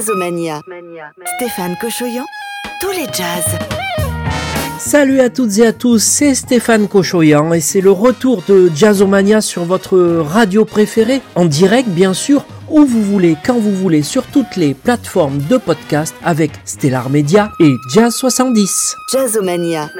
Jazzomania. Stéphane Cochoyan, tous les jazz. Salut à toutes et à tous, c'est Stéphane Cochoyan et c'est le retour de Jazzomania sur votre radio préférée, en direct bien sûr, où vous voulez, quand vous voulez, sur toutes les plateformes de podcast avec Stellar Media et Jazz 70. Jazzomania.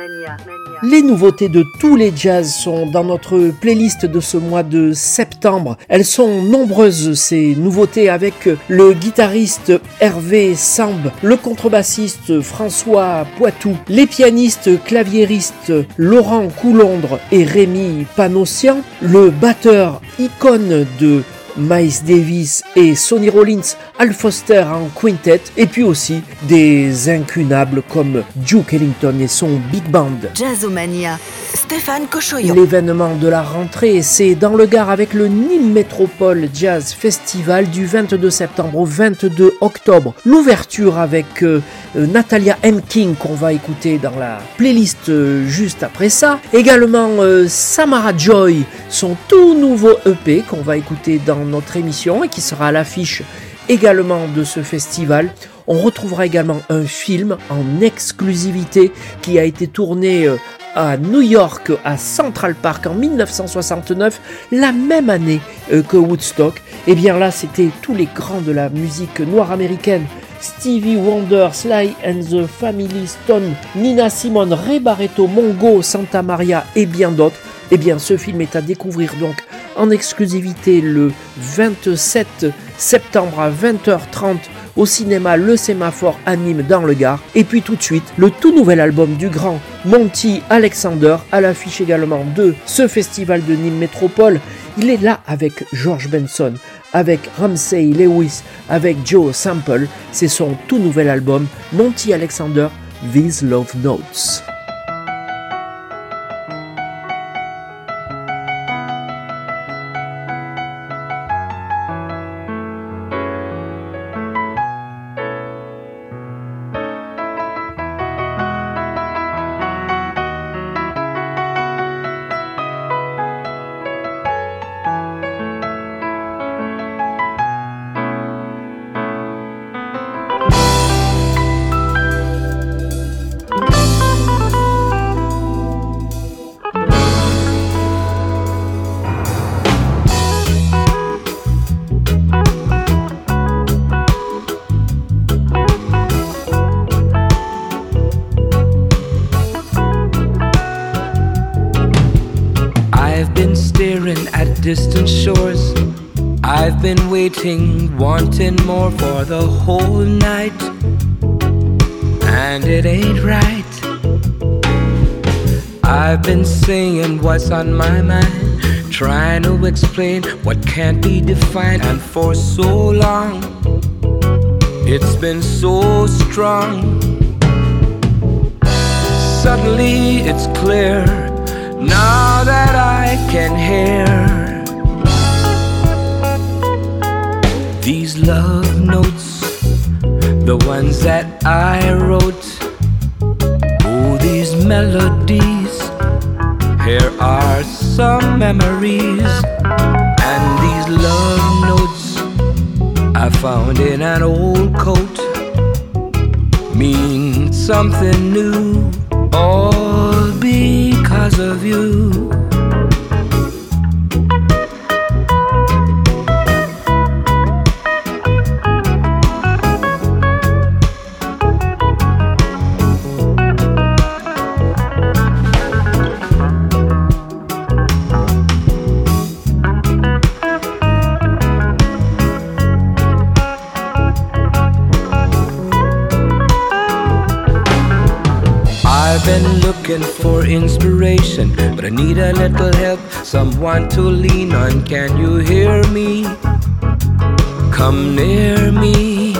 Les nouveautés de tous les jazz sont dans notre playlist de ce mois de septembre. Elles sont nombreuses, ces nouveautés, avec le guitariste Hervé Samb, le contrebassiste François Poitou, les pianistes claviéristes Laurent Coulondre et Rémi Panossian, le batteur icône de Miles Davis et Sonny Rollins, Al Foster en quintet, et puis aussi des incunables comme Duke Ellington et son big band. Jazzomania. Stéphane Cochoyon. L'événement de la rentrée, c'est dans le Gard avec le Nîmes Métropole Jazz Festival du 22 septembre au 22 octobre. L'ouverture avec euh, euh, Natalia M. King qu'on va écouter dans la playlist euh, juste après ça. Également Samara Joy, son tout nouveau EP qu'on va écouter dans notre émission et qui sera à l'affiche également de ce festival. On retrouvera également un film en exclusivité qui a été tourné euh, à New York, à Central Park en 1969, la même année euh, que Woodstock. Et bien là, c'était tous les grands de la musique noire américaine. Stevie Wonder, Sly and the Family Stone, Nina Simone, Ray Barretto, Mongo, Santa Maria et bien d'autres. Eh bien, ce film est à découvrir donc en exclusivité le 27 septembre à 20h30 au cinéma Le Sémaphore anime dans le Gard. Et puis tout de suite, le tout nouvel album du grand Monty Alexander à l'affiche également de ce festival de Nîmes Métropole. Il est là avec George Benson, avec Ramsey Lewis, avec Joe Sample. C'est son tout nouvel album Monty Alexander, These Love Notes. Explain what can't be defined. And for so long, it's been so strong. Suddenly it's clear now that I can hear these love notes, the ones that I wrote. Oh, these melodies, here are some memories, and these love notes I found in an old coat mean something new, all because of you. Inspiration, but I need a little help, someone to lean on. Can you hear me? Come near me.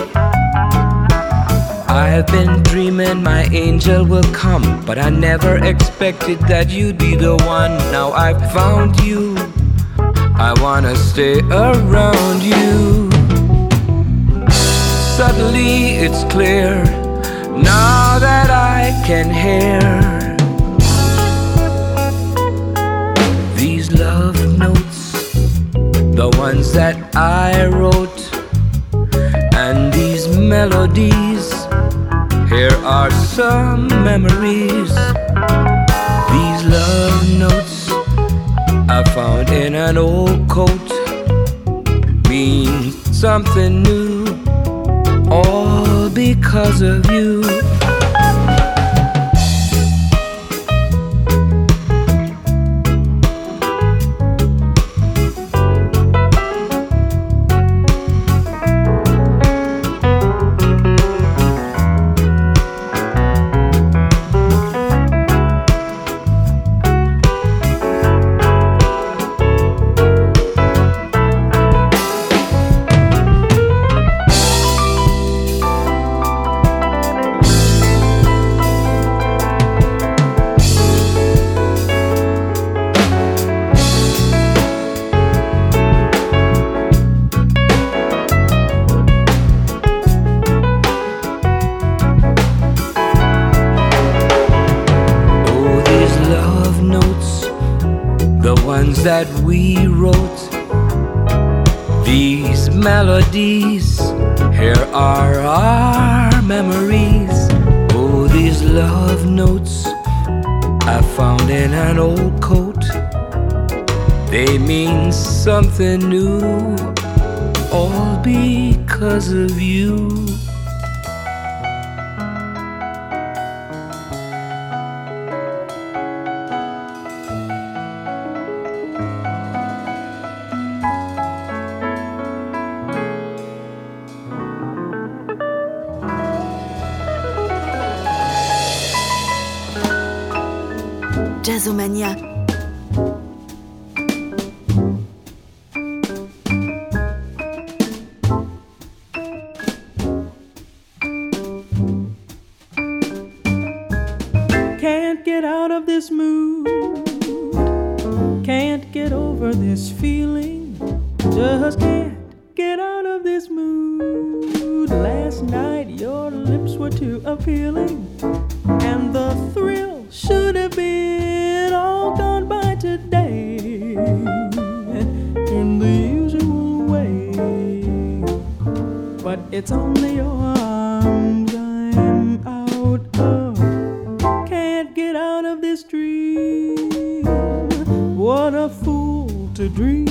I've been dreaming my angel will come, but I never expected that you'd be the one. Now I've found you. I wanna stay around you. Suddenly it's clear now that I can hear ones that I wrote. And these melodies, here are some memories. These love notes I found in an old coat mean something new, all because of you. It's only your arms I'm out of. Can't get out of this dream. What a fool to dream.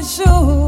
it's sure.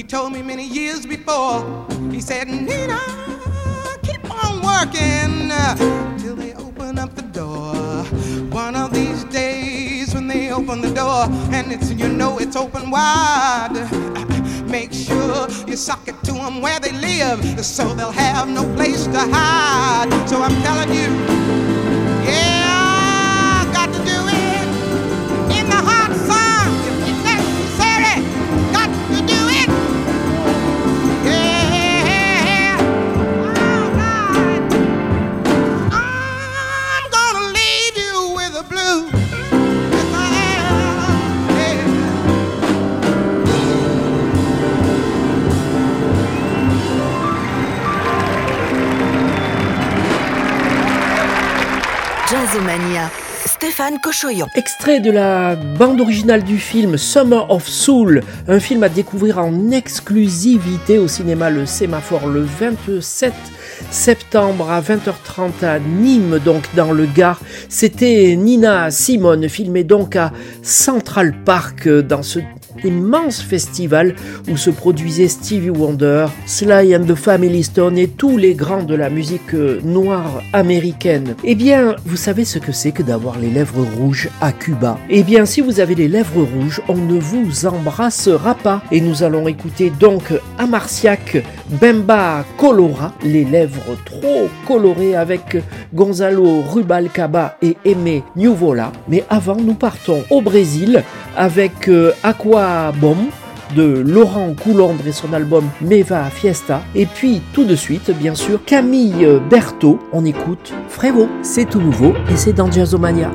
He told me many years before, he said, Nina, keep on working uh, till they open up the door. One of these days when they open the door and it's, you know it's open wide, make sure you sock it to them where they live so they'll have no place to hide. So I'm telling you. Stéphane Cochoyon. Extrait de la bande originale du film Summer of Soul, un film à découvrir en exclusivité au cinéma Le Sémaphore le 27 septembre à 20h30 à Nîmes, donc dans le Gard. C'était Nina Simone, filmée donc à Central Park dans ce immense festival où se produisaient Stevie Wonder, Sly and the Family Stone et tous les grands de la musique euh, noire américaine. Eh bien, vous savez ce que c'est que d'avoir les lèvres rouges à Cuba Eh bien, si vous avez les lèvres rouges, on ne vous embrassera pas. Et nous allons écouter donc Amarciac Bemba Colora, les lèvres trop colorées avec Gonzalo Rubalcaba et Aimé Nuvola. Mais avant, nous partons au Brésil avec euh, De Laurent Coulondre et son album Meva Fiesta. Et puis tout de suite, bien sûr, Camille Berthaud. On écoute Frévo, c'est tout nouveau et c'est dans Jazzomania.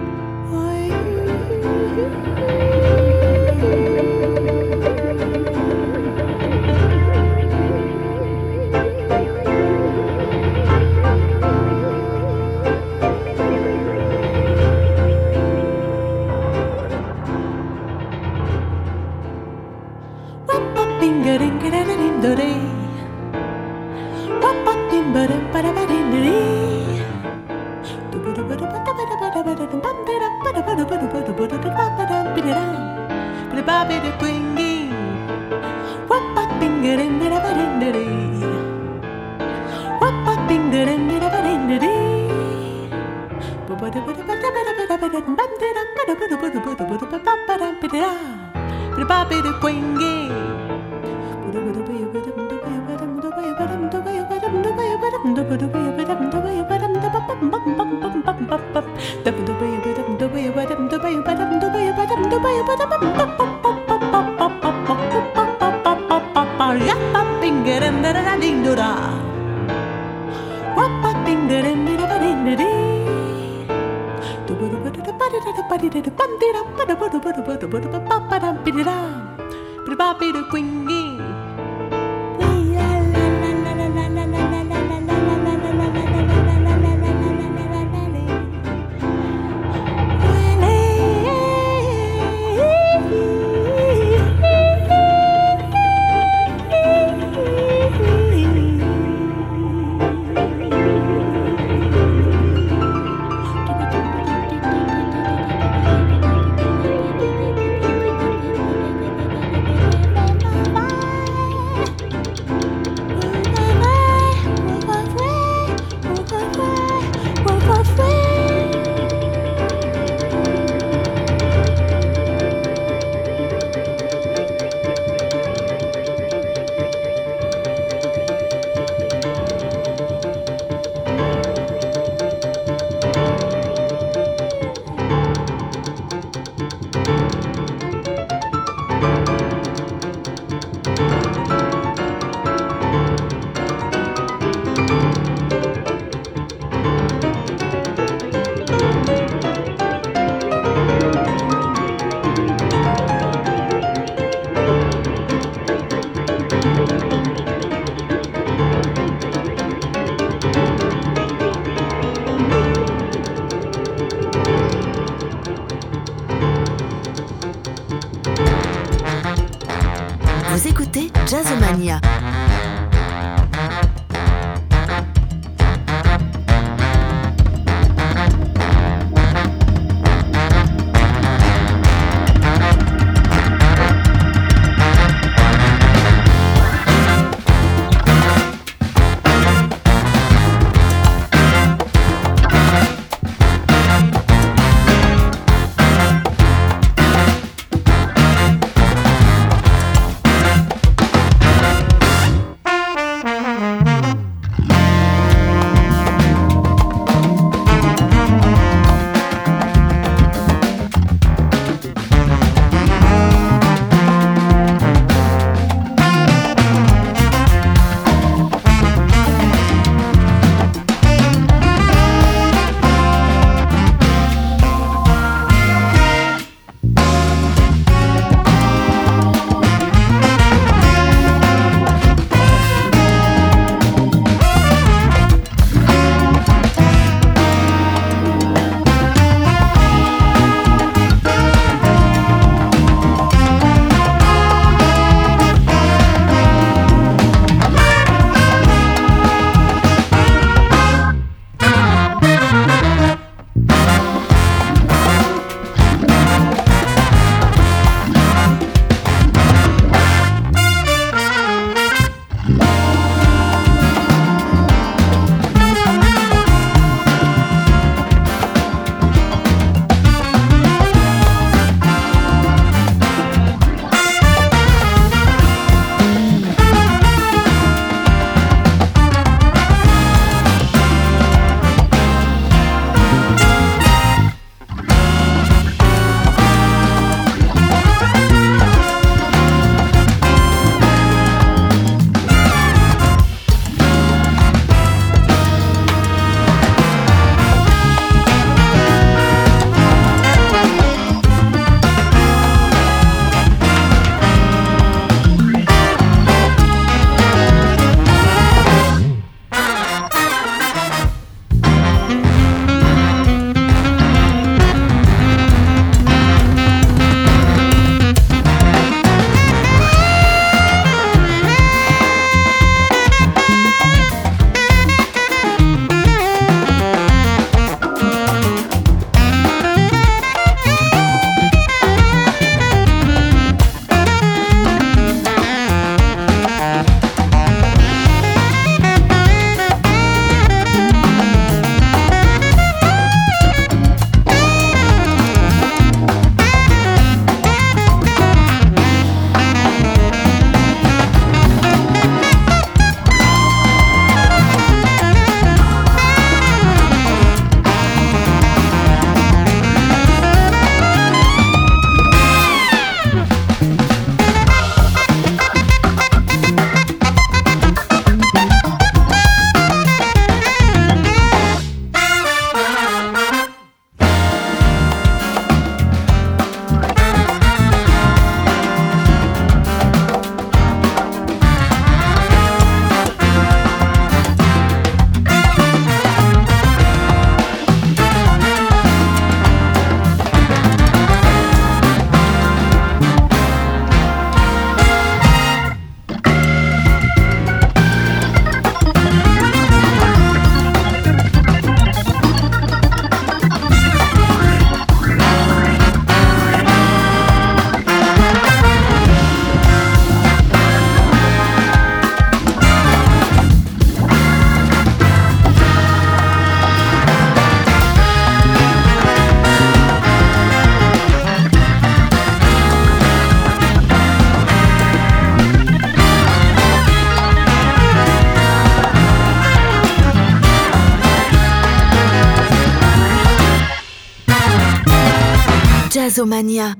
Jazzomania.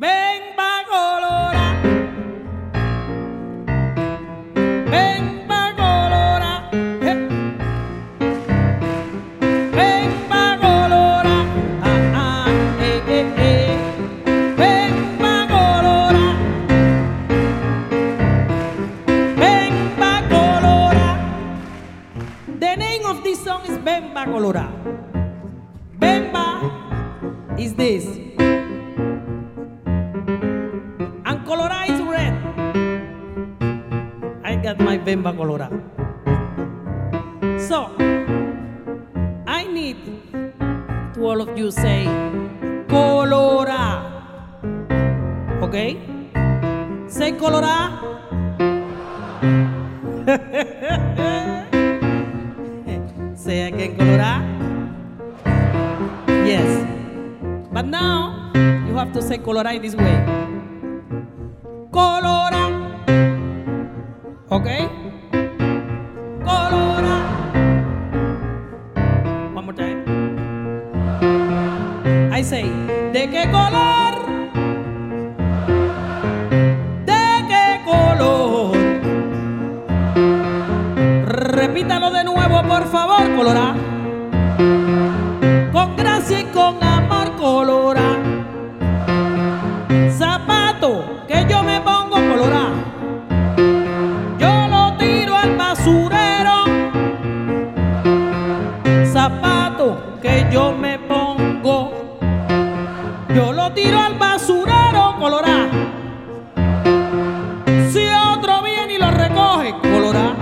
va a colorar. colorá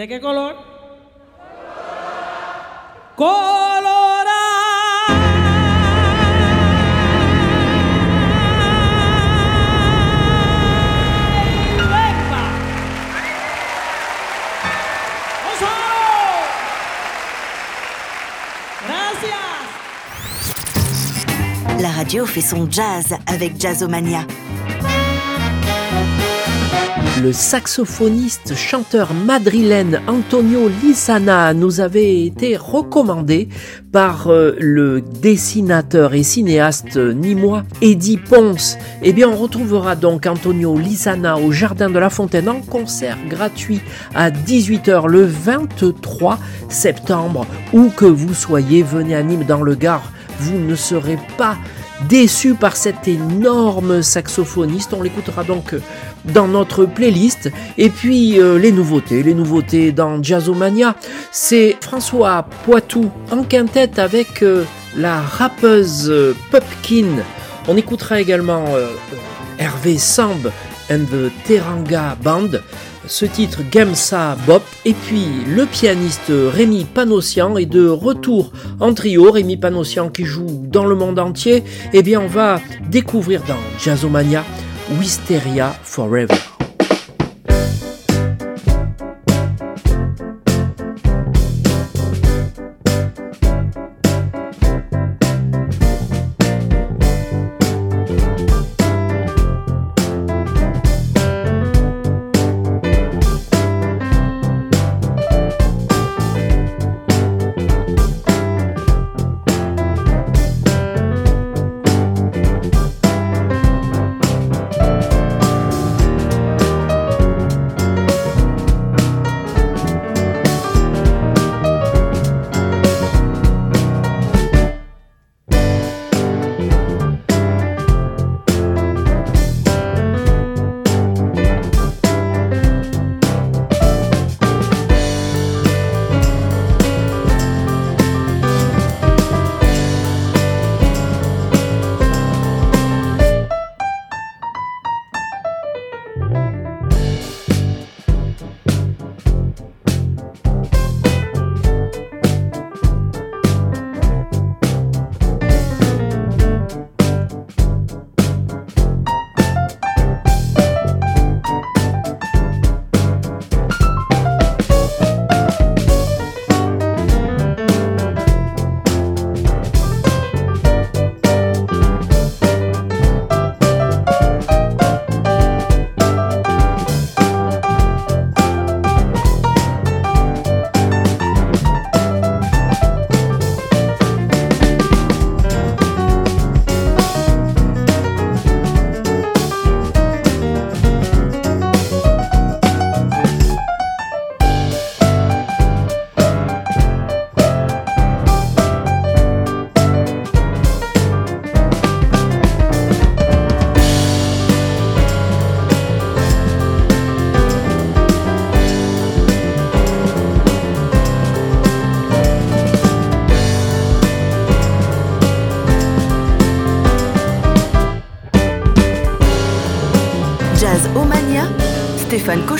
¿De qué color? La radio fait son jazz avec Jazzomania. Le saxophoniste chanteur madrilène Antonio Lisana nous avait été recommandé par euh, le dessinateur et cinéaste nîmois Eddie Ponce. Eh bien, on retrouvera donc Antonio Lisana au Jardin de la Fontaine en concert gratuit à 18h le 23 septembre. Où que vous soyez, venez à Nîmes dans le Gard, vous ne serez pas déçu par cet énorme saxophoniste. On l'écoutera donc dans notre playlist. Et puis euh, les nouveautés, les nouveautés dans Jazzomania, c'est François Poitou en quintette avec euh, la rappeuse euh, Pupkin. On écoutera également Hervé Samb and the Teranga Band ce titre Gamsa Bop et puis le pianiste Rémi Panossian est de retour en trio. Rémi Panossian qui joue dans le monde entier. Eh bien on va découvrir dans Jazzomania Wisteria Forever.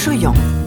Stéphane Cochoyan.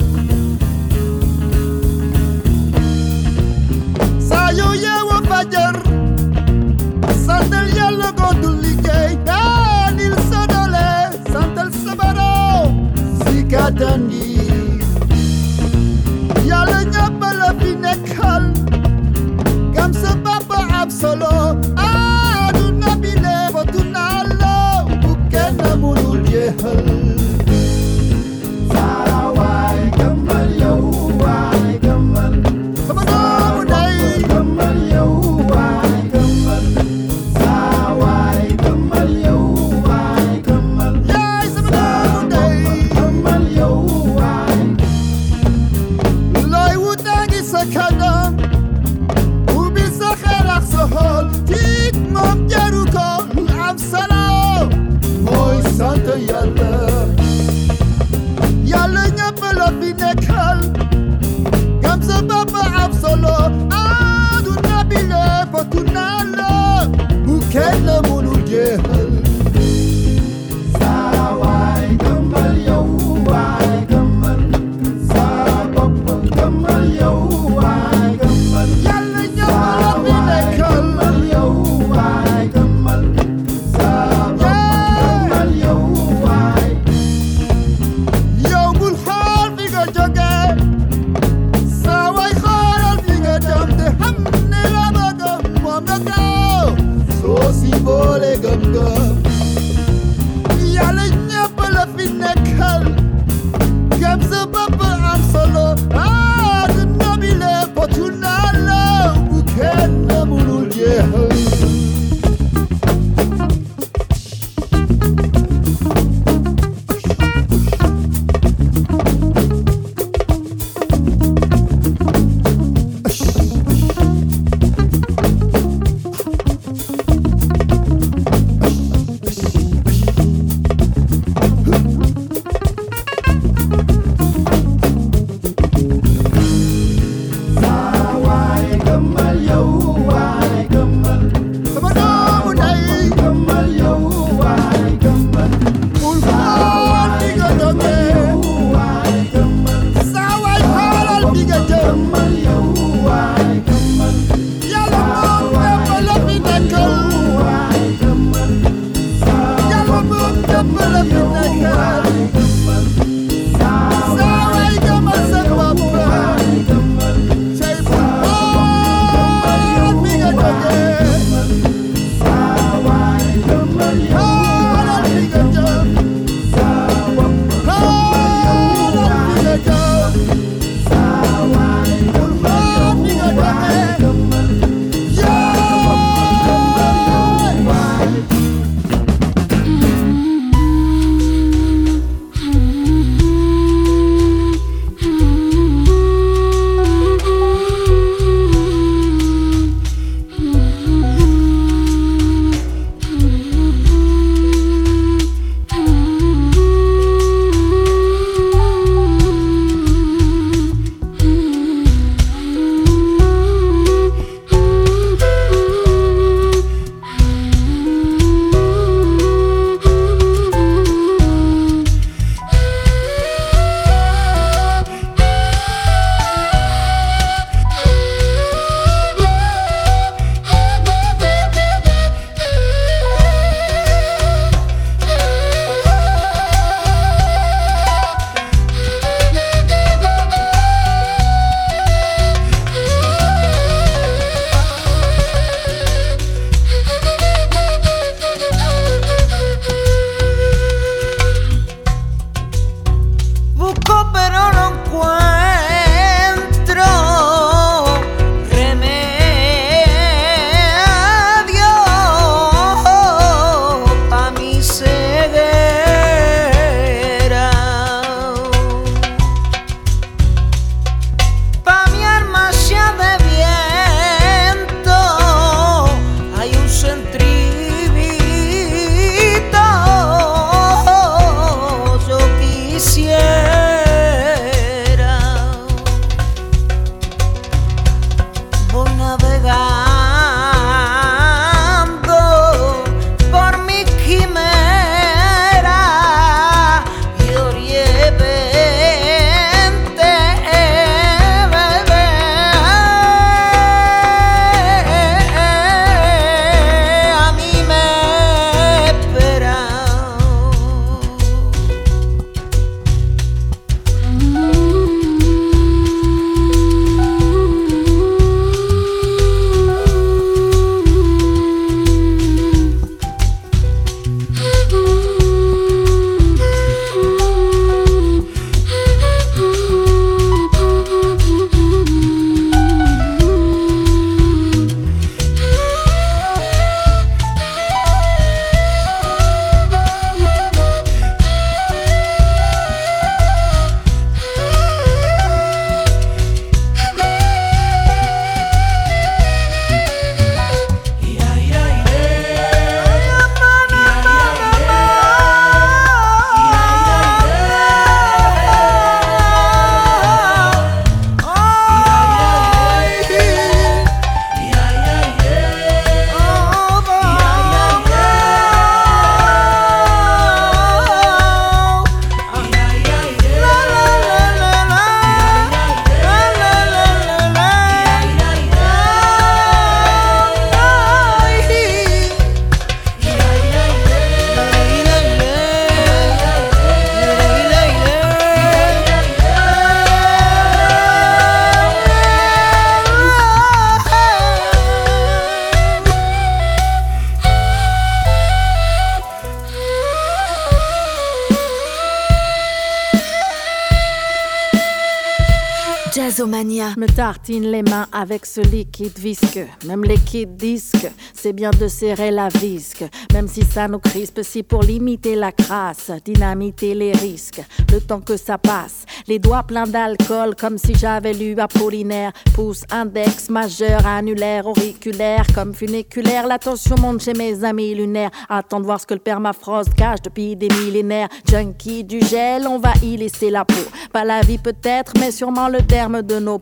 Me tartine les mains avec ce liquide visqueux. Même les kits disques, c'est bien de serrer la visque. Même si ça nous crispe, si pour limiter la crasse, dynamiter les risques. Le temps que ça passe, les doigts pleins d'alcool, comme si j'avais lu Apollinaire. Pouce, index, majeur, annulaire, auriculaire, comme funiculaire. L'attention monte chez mes amis lunaires. Attends de voir ce que le permafrost cache depuis des millénaires. Junkie du gel, on va y laisser la peau. Pas la vie peut-être, mais sûrement le terme de nos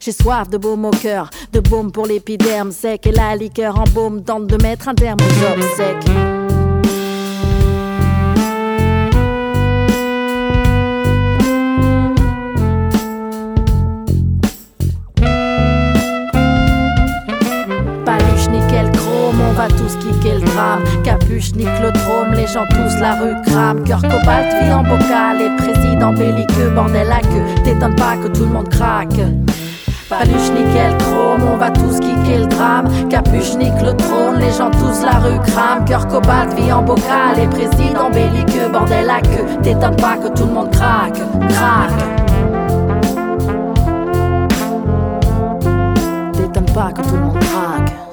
J'ai soif de baume au cœur, de baume pour l'épiderme sec et la liqueur en baume tente de mettre un terme aux obsèques. Paluche, nickel, va tous kicker le drame. Capuche, niclodrome, les gens tous la rue crame. Cœur cobalt, vie en bocal, et président belliqueux, bordel à queue. T'étonne pas que tout le monde craque. Paluche, nickel, chrome, on va tous kicker le drame. Capuche, nique le trône, les gens tous la rue crame. Cœur cobalt, vie en bocal, et président belliqueux, bordel à queue. T'étonne pas que tout le monde craque, craque. T'étonne pas que tout le monde craque.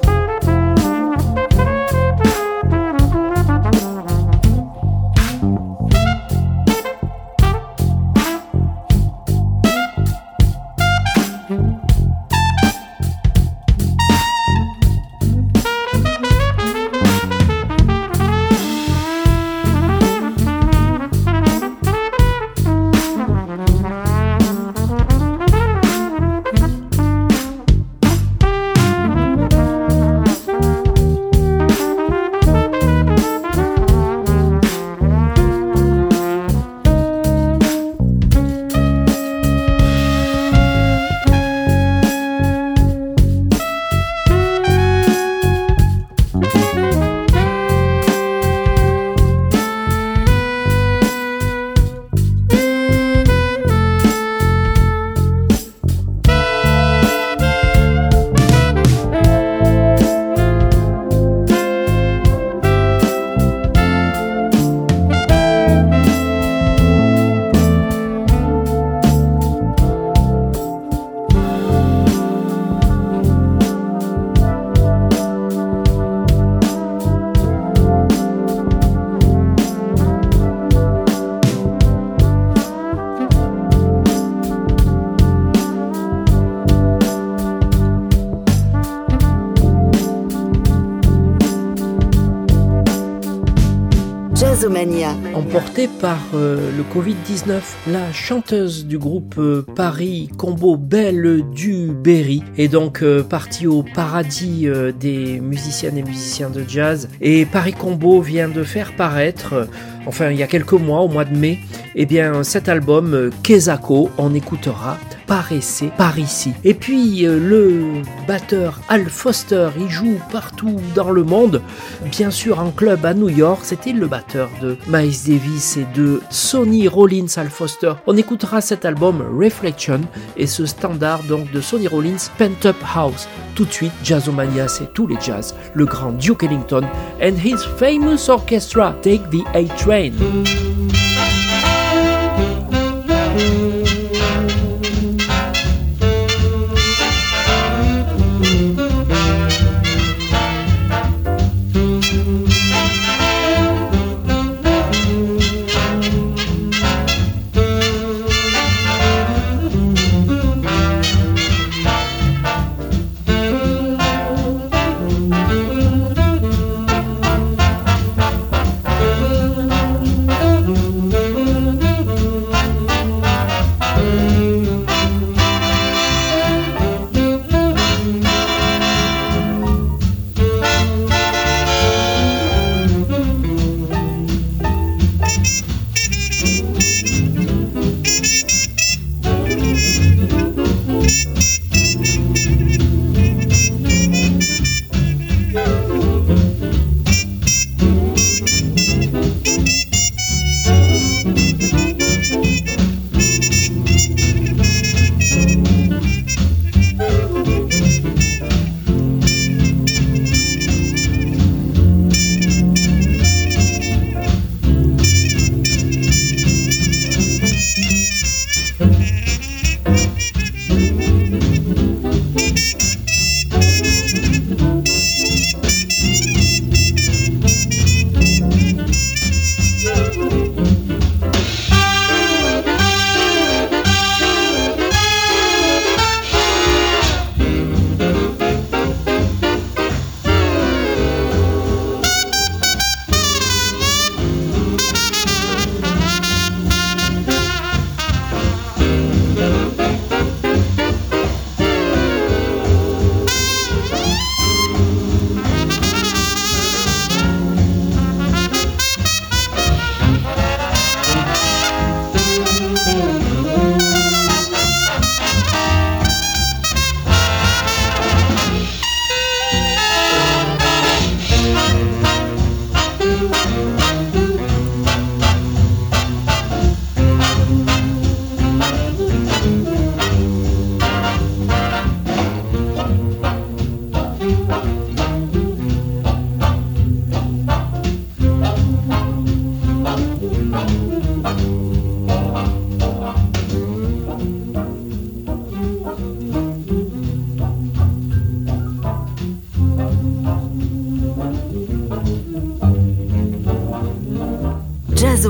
Par euh, le Covid-19, la chanteuse du groupe euh, Paris Combo Belle du Berry est donc euh, partie au paradis des musiciennes et musiciens de jazz. Et Paris Combo vient de faire paraître, enfin il y a quelques mois, au mois de mai, eh bien cet album euh, Kezako, on écoutera par par ici. Et puis euh, le batteur Al Foster, il joue partout dans le monde, bien sûr en club à New York, c'était le batteur de Miles Davis et de Sonny Rollins Al Foster. On écoutera cet album Reflection et ce standard donc de Sonny Rollins Pent Up House. Tout de suite, Jazzomania, c'est tous les jazz, le grand Duke Ellington and his famous orchestra Take the A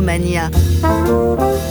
Jazzomania.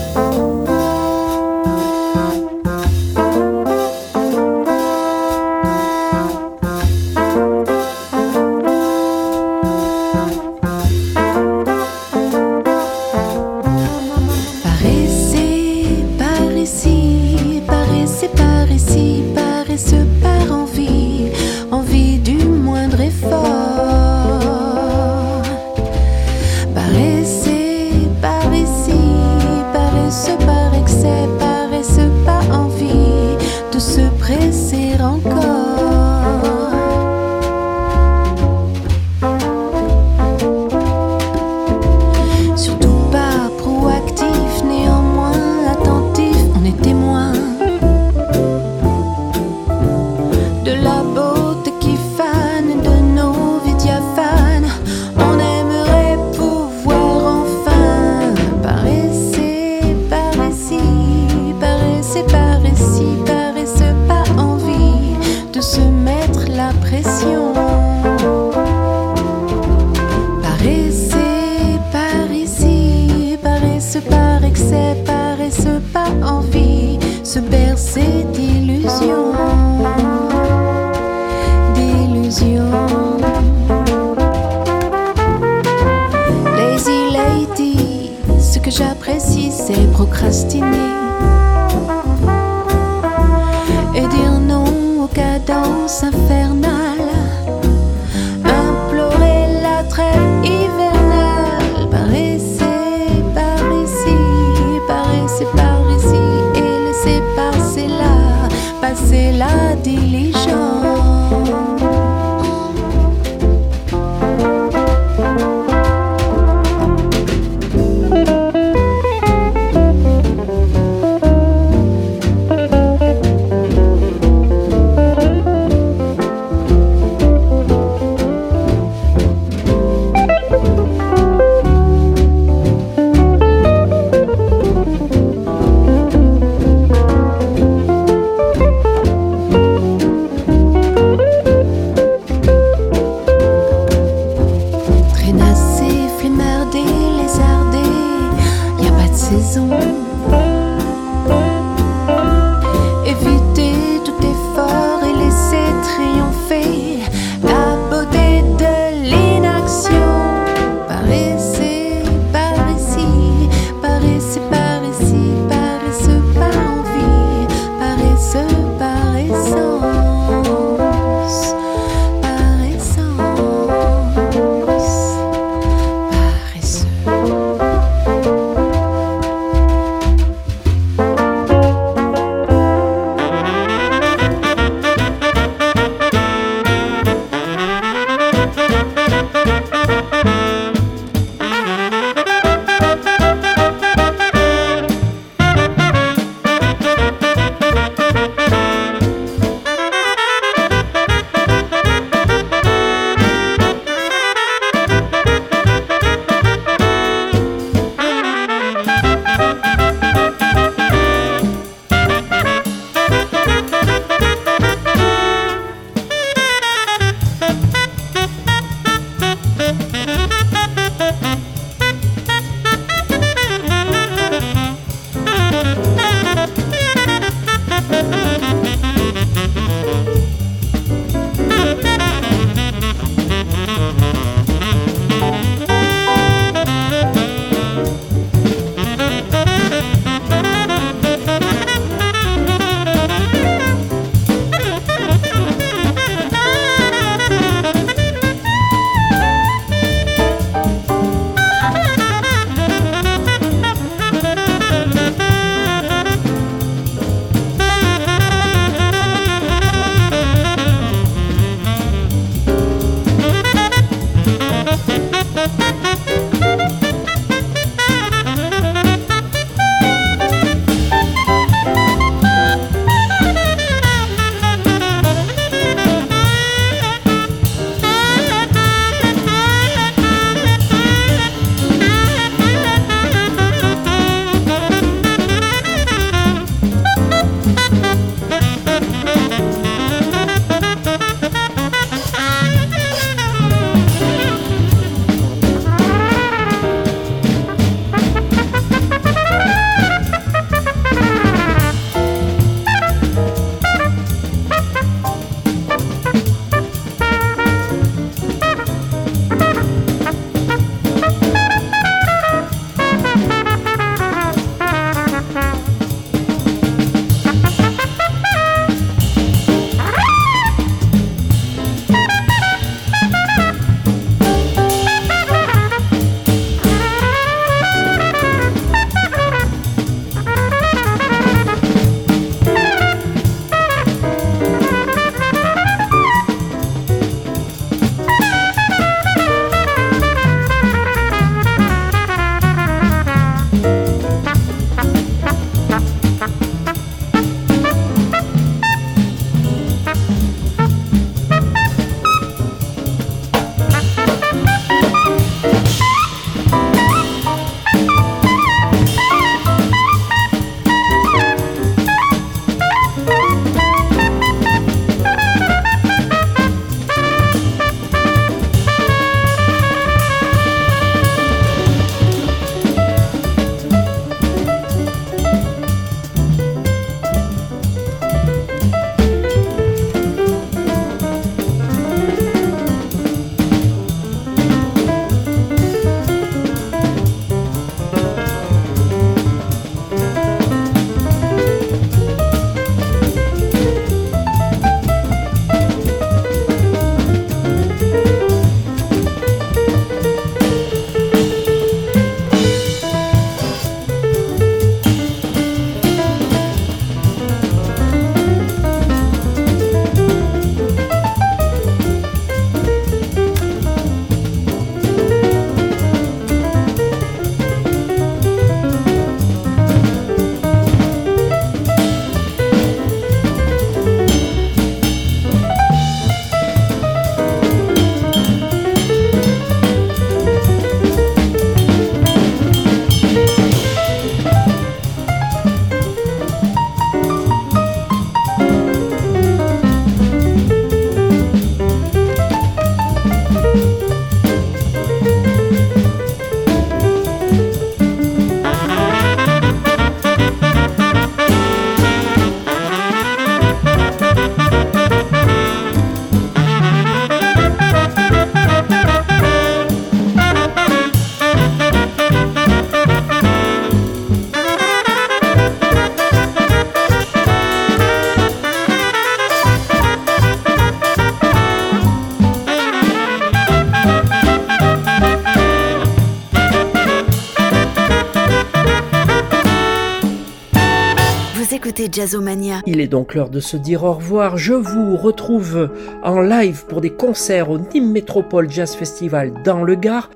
Il est donc l'heure de se dire au revoir. Je vous retrouve en live pour des concerts au Nîmes Métropole Jazz Festival dans le Gard.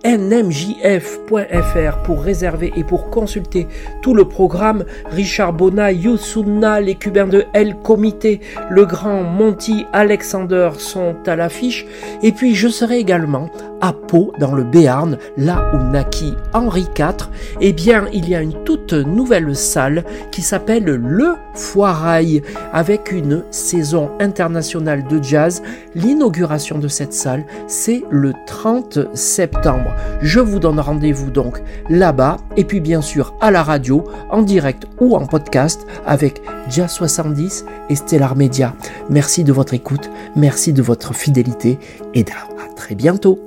Pour réserver et pour consulter tout le programme. Richard Bona, Youssouna, les Cubains de El Comité, le grand Monty Alexander sont à l'affiche. Et puis je serai également à Pau, dans le Béarn, là où naquit Henri IV, eh bien, il y a une toute nouvelle salle qui s'appelle Le Foirail, avec une saison internationale de jazz. L'inauguration de cette salle, c'est le 30 septembre. Je vous donne rendez-vous donc là-bas, et puis bien sûr à la radio, en direct ou en podcast, avec Jazz 70 et Stellar Media. Merci de votre écoute, merci de votre fidélité, et à très bientôt.